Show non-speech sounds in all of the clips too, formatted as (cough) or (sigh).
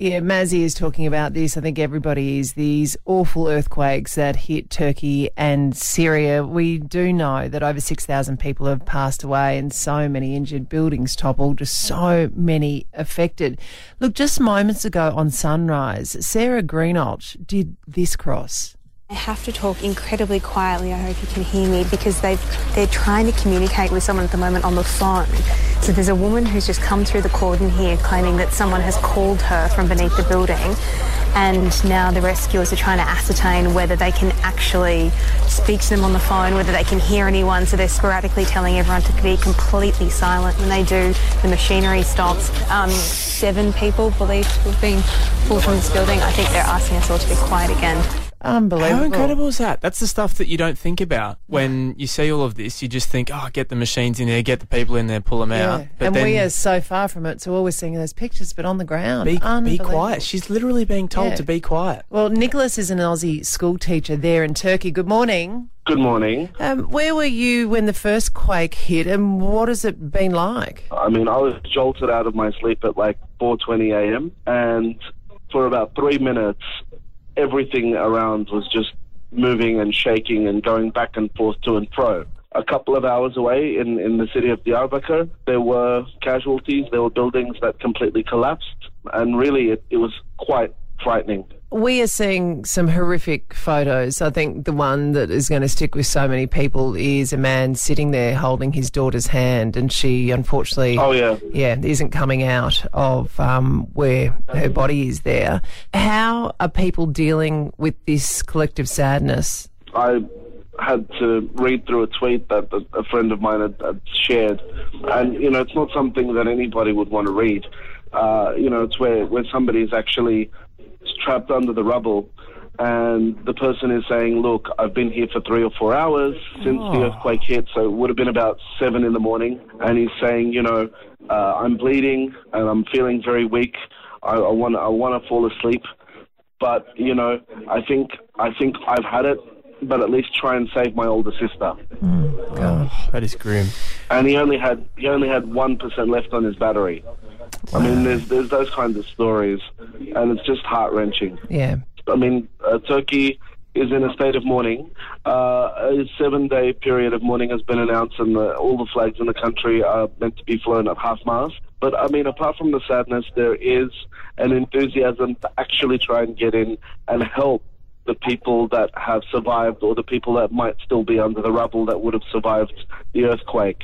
Yeah, Mazzy is talking about this. I think everybody is. These awful earthquakes that hit Turkey and Syria. We do know that over 6,000 people have passed away and so many injured, buildings toppled, just so many affected. Look, just moments ago on Sunrise, Sarah Greenhalgh did this cross. I have to talk incredibly quietly. I hope you can hear me because they they're trying to communicate with someone at the moment on the phone. So there's a woman who's just come through the cordon here claiming that someone has called her from beneath the building. And now the rescuers are trying to ascertain whether they can actually speak to them on the phone, whether they can hear anyone. So they're sporadically telling everyone to be completely silent. When they do, the machinery stops. Um, seven people believed to have been pulled from this building. I think they're asking us all to be quiet again. Unbelievable. How incredible is that? That's the stuff that you don't think about when you see all of this. You just think, oh, get the machines in there, get the people in there, pull them Yeah. out. But and then we are so far from it, so all we're seeing are those pictures, but on the ground. be, be quiet. She's literally being told Yeah. to be quiet. Well, Nicholas is an Aussie school teacher there in Turkey. Good morning. Good morning. Um, where were you when the first quake hit, and what has it been like? I mean, I was jolted out of my sleep at like 4:20 a.m. and for about three minutes, everything around was just moving and shaking and going back and forth to and fro. A couple of hours away in, in the city of Diyarbakir, there were casualties. There were buildings that completely collapsed, and really, it, it was quite frightening. We are seeing some horrific photos. I think the one that is going to stick with so many people is a man sitting there holding his daughter's hand, and she unfortunately, Oh yeah. yeah, isn't coming out of um, where her body is there. How are people dealing with this collective sadness? I had to read through a tweet that a, friend of mine had, had shared, and you know, it's not something that anybody would want to read. Uh, you know, it's where where somebody is actually trapped under the rubble, and the person is saying, "Look, I've been here for three or four hours since the earthquake hit, so it would have been about seven in the morning." And he's saying, "You know, uh, I'm bleeding and I'm feeling very weak. I, I want I want to fall asleep." but you know, I think I think I've had it, but at least try and save my older sister. Oh, that is grim. And he only had he only had one percent left on his battery. I mean, (sighs) there's there's those kinds of stories, and it's just heart wrenching. Yeah. I mean, uh, Turkey is in a state of mourning. Uh, a seven-day period of mourning has been announced, and the, all the flags in the country are meant to be flown at half-mast. But I mean, apart from the sadness, there is an enthusiasm to actually try and get in and help the people that have survived, or the people that might still be under the rubble that would have survived the earthquake.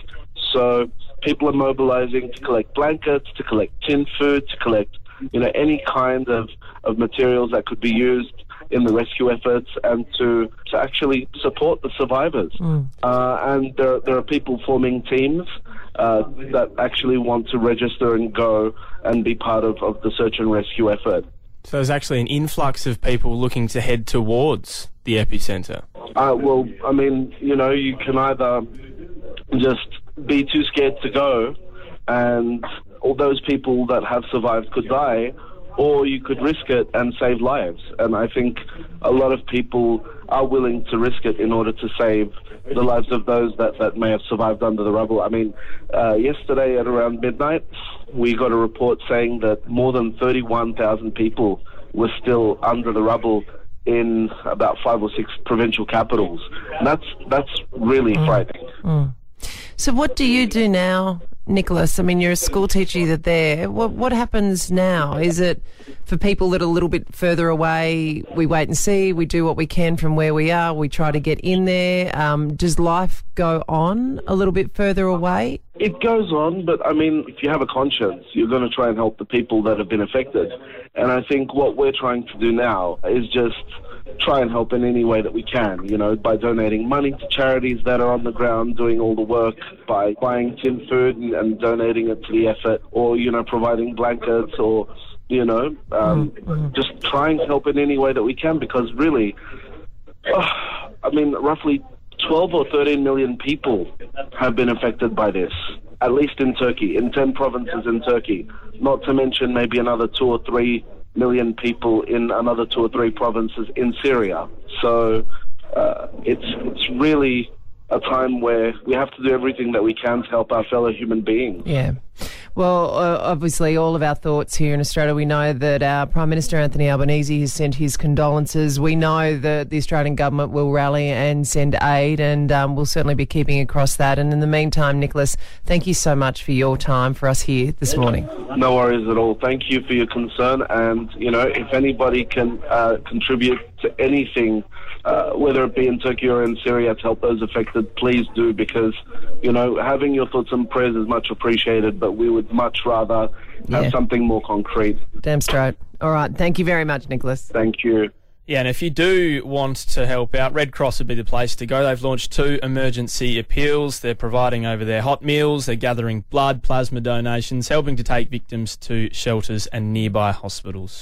So people are mobilizing to collect blankets, to collect tin food, to collect you know any kind of, of materials that could be used in the rescue efforts and to, to actually support the survivors. Uh, and there, there are people forming teams uh, that actually want to register and go and be part of, of the search and rescue effort. So there's actually an influx of people looking to head towards the epicenter. Uh, well, I mean, you know, you can either just be too scared to go, and all those people that have survived could die, or you could risk it and save lives. And I think a lot of people are willing to risk it in order to save the lives of those that, that may have survived under the rubble. I mean, uh, yesterday at around midnight, we got a report saying that more than 31,000 people were still under the rubble in about five or six provincial capitals. And that's that's really frightening. So, what do you do now, Nicholas? I mean, you're a school teacher either there. What what happens now? Is it for people that are a little bit further away? We wait and see. We do what we can from where we are. We try to get in there. Um, does life go on a little bit further away? It goes on, but I mean, if you have a conscience, you're going to try and help the people that have been affected. And I think what we're trying to do now is just try and help in any way that we can, you know, by donating money to charities that are on the ground doing all the work, by buying tin food and, and donating it to the effort, or, you know, providing blankets or, you know, um, just trying to help in any way that we can because really, oh, I mean, roughly 12 or 13 million people have been affected by this, at least in Turkey, in 10 provinces in Turkey, not to mention maybe another 2 or 3 million people in another 2 or 3 provinces in Syria. So uh, it's, it's really a time where we have to do everything that we can to help our fellow human beings. Yeah. Well, uh, obviously, all of our thoughts here in Australia. We know that our Prime Minister Anthony Albanese has sent his condolences. We know that the Australian government will rally and send aid, and um, we'll certainly be keeping across that. And in the meantime, Nicholas, thank you so much for your time for us here this morning. No worries at all. Thank you for your concern. And, you know, if anybody can uh, contribute to anything, uh, whether it be in Turkey or in Syria, to help those affected, please do because, you know, having your thoughts and prayers is much appreciated, but we would much rather have Yeah. something more concrete. Damn straight. All right. Thank you very much, Nicholas. Thank you. Yeah, and if you do want to help out, Red Cross would be the place to go. They've launched two emergency appeals. They're providing over their hot meals, they're gathering blood, plasma donations, helping to take victims to shelters and nearby hospitals.